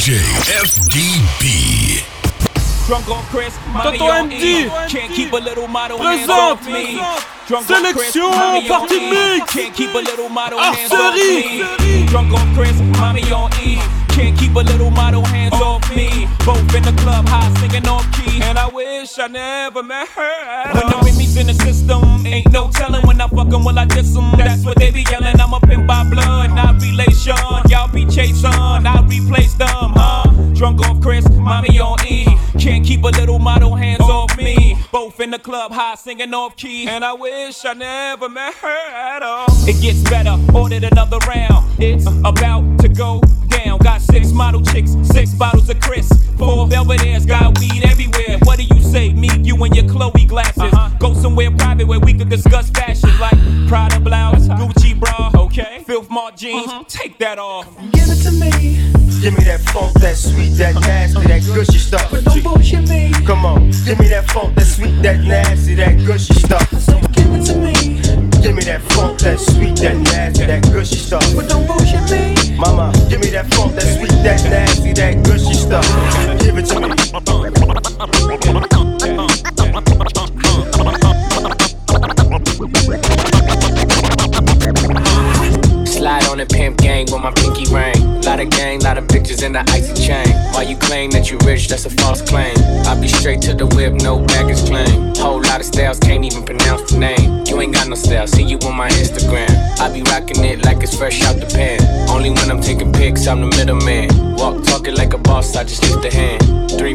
DJ FDB. Drunk on Chris, mommy Tonton on MD. E. Can't keep a little model hands Présente. off me. Drunk on Chris, Sélection, partie E. mix. Can't keep a little model hands off Arcerie. me. Drunk on Chris, mommy on E. Can't keep a little model hands off me. Both in the club, high singing off key. And I wish I never met her. When the Remy's in the system, ain't no telling when I fucking will I diss 'em. That's what they be yelling. I'm a pimp by blood, not relation. Y'all be chasing, I replace them, huh? Drunk off Chris, mommy on E. Can't keep a little model hands oh, off me. Both in the club, high singing off key. And I wish I never met her at all. It gets better, ordered another round. It's about to go down. Got six model chicks, six bottles of Chris. Four Belvedere's, got weed everywhere. What do you say? Me, you, and your Chloe glasses. Uh-huh. Go somewhere private where we could discuss fashion. Like Prada blouse, Gucci bra, okay? Filth Mart jeans, uh-huh. take that off. Give it to me. Give me that funk, that sweet, that nasty, that gushy stuff. But don't bullshit me. Come on, give me that funk, that sweet, that nasty, that gushy stuff. So give it to me. Give me that funk, that sweet, that nasty, that gushy stuff. But don't bullshit Slide on the pimp gang with my pinky ring. Lot of gang, lot of pictures in the icy chain. While you claim that you rich, that's a false claim. I be straight to the whip, no baggage claim. Whole lot of styles, can't even pronounce the name. You ain't got no style, see you on my Instagram. I be rocking it like it's fresh out the pan. Only when I'm taking pics, I'm the middleman. Walk talking like a boss, I just lift a hand. Three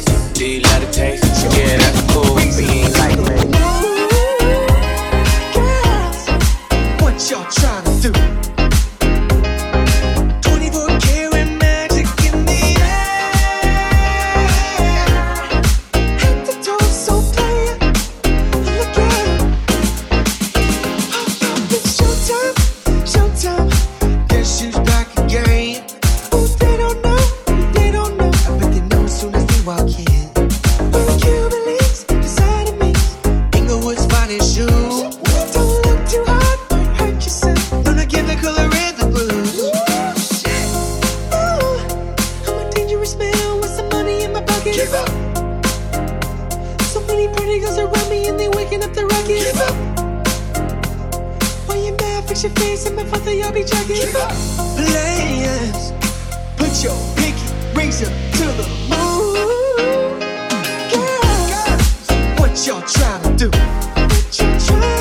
You love the taste? Yeah, that's cool, Fix your face and y'all be jacking. Give up. Players, put your pinky up to the moon. Girls, what y'all trying to do? What you trying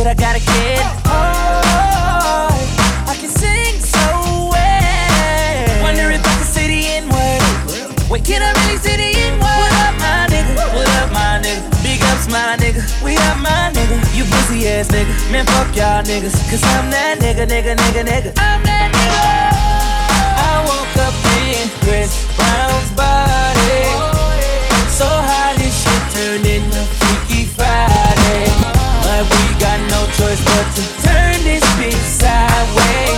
Holy I gotta get. Oh, I can sing so well. Wonder if I can say the N word. Wait, can I really say the N word? What up, my nigga? What up, my nigga? Big ups, my nigga. We up, my nigga. You pussy ass nigga. Man, fuck y'all niggas. Cause I'm that nigga, nigga, nigga, nigga. I'm that nigga. I woke up in Chris Brown's body. So high, this shit turned into Freaky Friday. But we to turn this bitch sideways.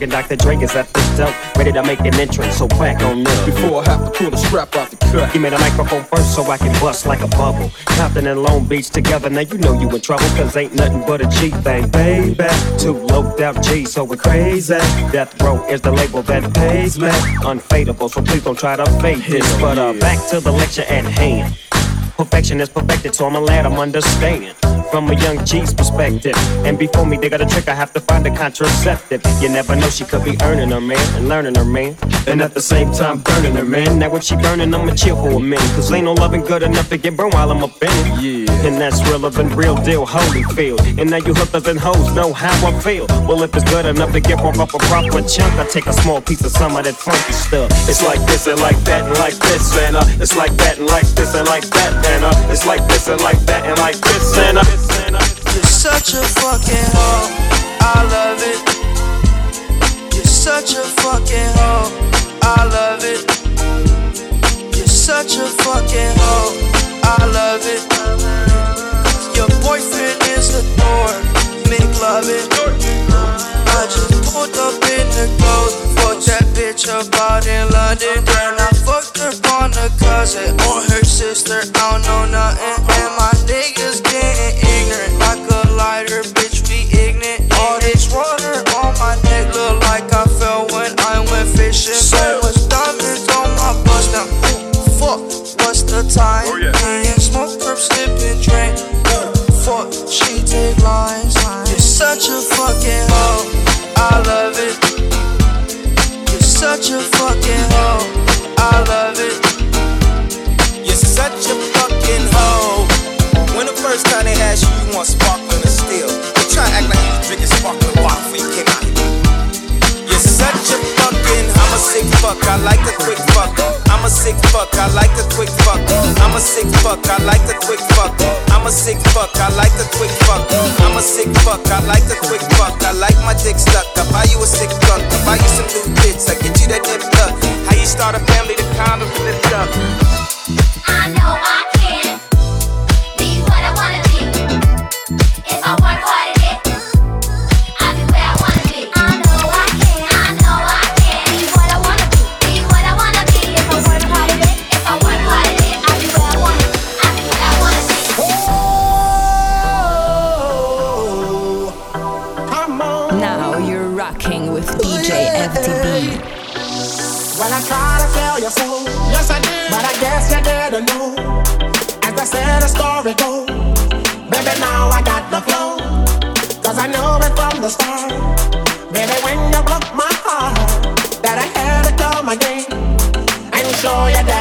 Dogg and Dr. Dre is at the dope. Ready to make an entrance, so back on up. Before I have to pull the strap out the cut. Give me the microphone first so I can bust like a bubble. Compton and Long Beach together, now you know you in trouble. Cause ain't nothing but a G thing, baby. Two low out G, so we're crazy. Death Row is the label that pays me. Unfadable, so please don't try to fake this. But uh, back to the lecture at hand. Perfection is perfected, so I'm a lad, I'm understanding. From a young G's perspective. And before me, they got a trick, I have to find a contraceptive. You never know, she could be earning her man and learning her man. And at the same time, burning her man. Now, if she burning, I'ma chill for a minute. Cause ain't no loving good enough to get burned while I'm up in it. Yeah. And that's relevant, real deal, Holyfield. And now you hookers and hoes know how I feel. Well, if it's good enough to get one up a proper chunk, I take a small piece of some of that funky stuff. It's like this and like that and like this and uh, it's like that and like this and like that and uh, it's like this and like that and like this and uh. You're such a fucking hoe. I love it. You're such a fucking hoe. I love it. You're such a fucking hoe. I love it. Your boyfriend is a dork. Make love. I just pulled up in the clothes. Fucked that bitch up out in London. Then I fucked her on a cousin or her sister. I don't know nothing. Fishing. So much diamonds on my bust now. Ooh, fuck, what's the time? Oh, yeah. And smoke, perp, slip and drink. Ooh, fuck, she take lines. You're such a fucking hoe. I love it. You're such a fucking fuck. I like a quick fuck. I'm a sick fuck. I like a quick fuck. I'm a sick fuck. I like a quick fuck. I'm a sick fuck. I like a quick fuck. I'm a sick fuck. I like a quick fuck. I like my dick stuck. I buy you a sick Baby, now I got the flow. Cause I knew it from the start. Baby, when you broke my heart, that I had to come again and show you that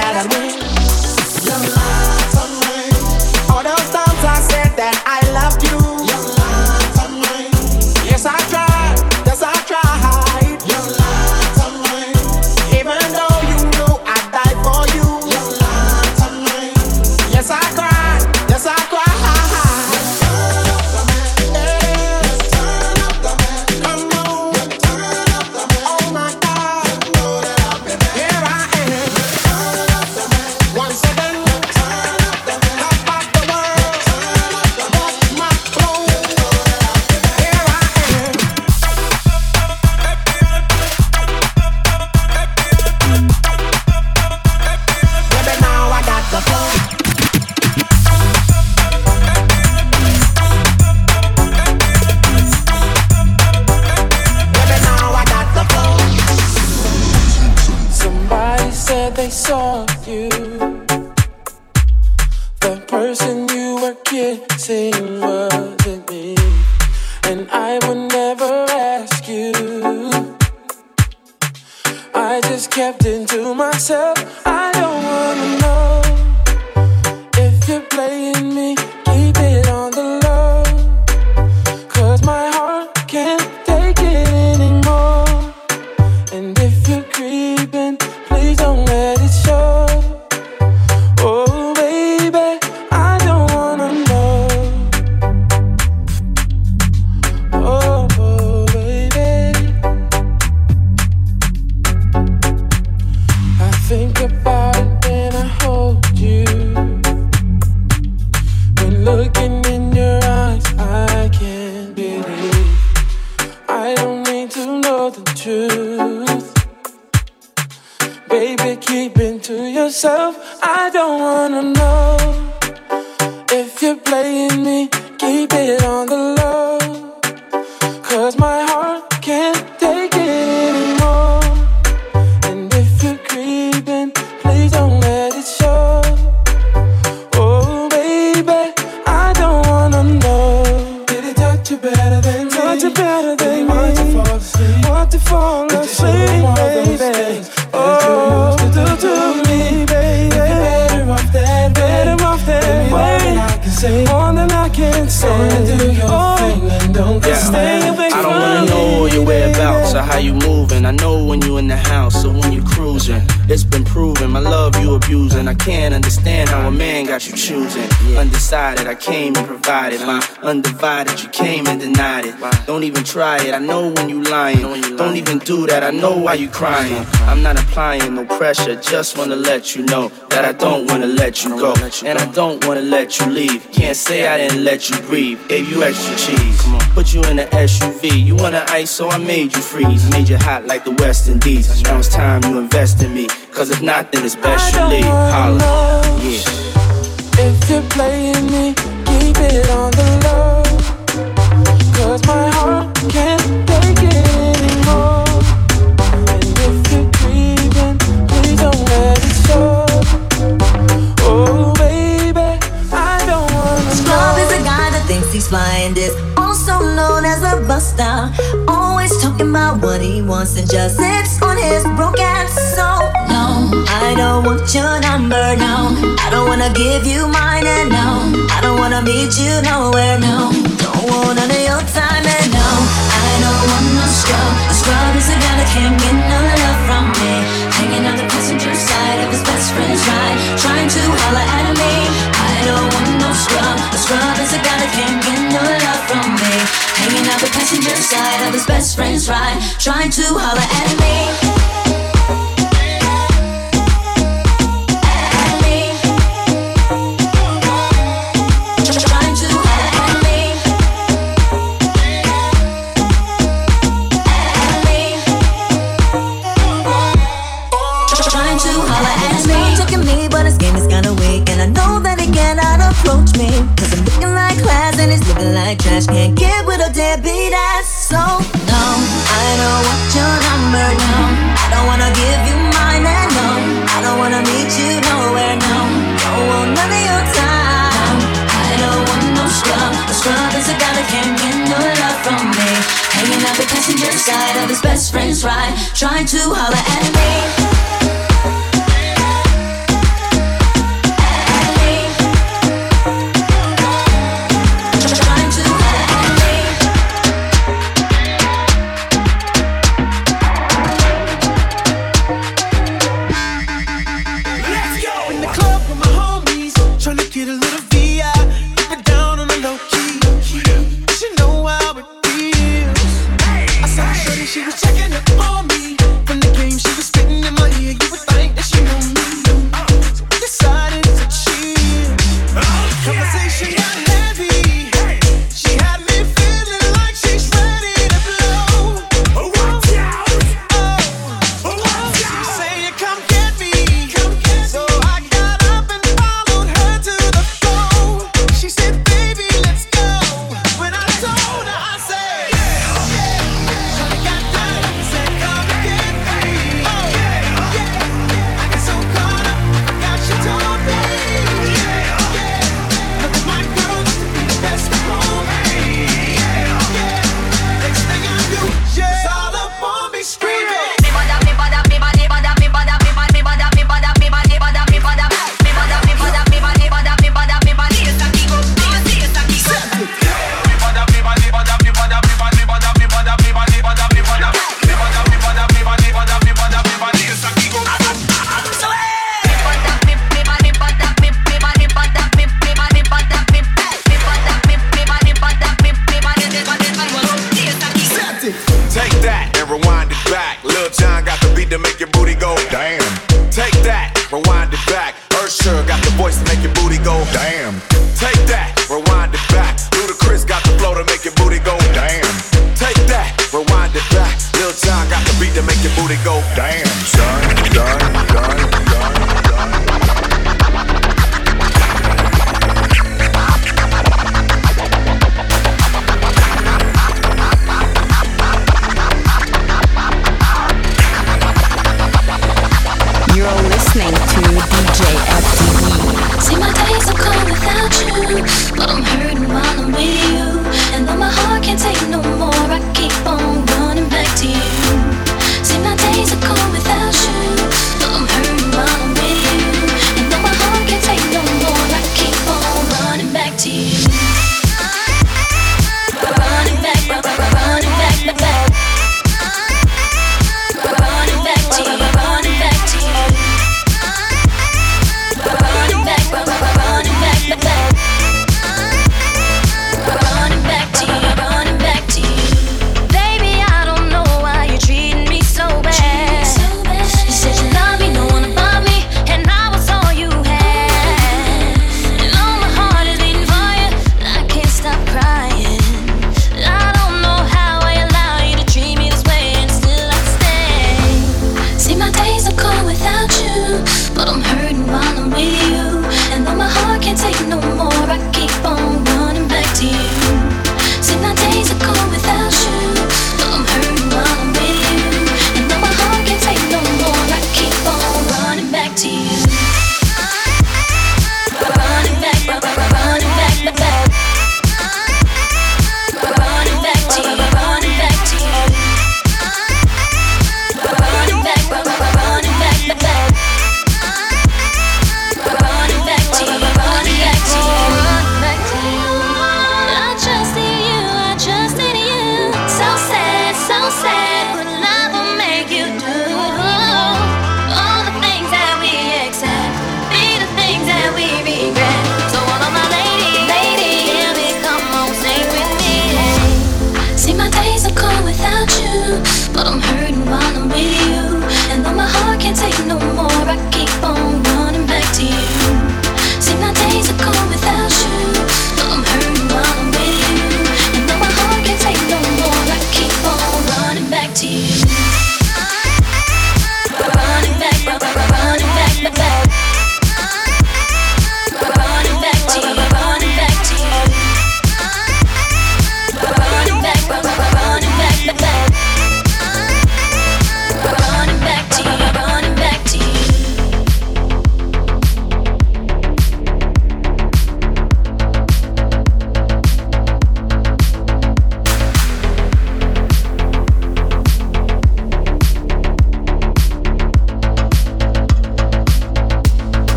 I would never ask you. I just kept it to myself. I don't wanna know if you're playing how you moving. I know when you in the house or when you cruising. It's been proven my love you abusing. I can't understand how a man got you choosing. Undecided, I came and provided my undivided. You came and denied it. Don't even try it. I know when you lying. Don't even do that. I know why you crying. I'm not applying no pressure. Just wanna let you know that I don't wanna let you go, and I don't wanna let you leave. Can't say I didn't let you breathe. Gave you extra cheese. Put you in an SUV. You wanna ice, so I made you freeze. Made you hot like the West Indies. Now it's time you invest in me. Cause if not, then it's best you leave. Holla. Yeah. If you're playing me, keep it on the low. Cause my heart can't take it anymore. And if you're creeping, please don't let it show. Oh, baby, I don't wanna Scrub is a guy that thinks he's flying this, also known as a buster. Always talking about what he wants and just sits on his broke ass. So no, I don't want your number. No, I don't wanna give you mine. And no, I don't wanna meet you nowhere. No, don't want none of your time. And no, I don't want no scrub. A scrub is a guy that can't get no love from me. Hanging on the passenger side of his best friend's ride, trying to holler at me. I don't want no scrub. A scrub is a guy that can't get no love from me. Hanging out the passenger side of his best friend's ride, trying to holler at me. Looking like trash. Can't get with a deadbeat ass. So, no, I don't want your number, no. I don't wanna give you mine, and no. I don't wanna meet you nowhere, no. Don't want none of your time. I don't want no scrub. A scrub is a guy that can't get no love from me. Hanging out the passenger side of his best friend's ride. Trying to holler at me.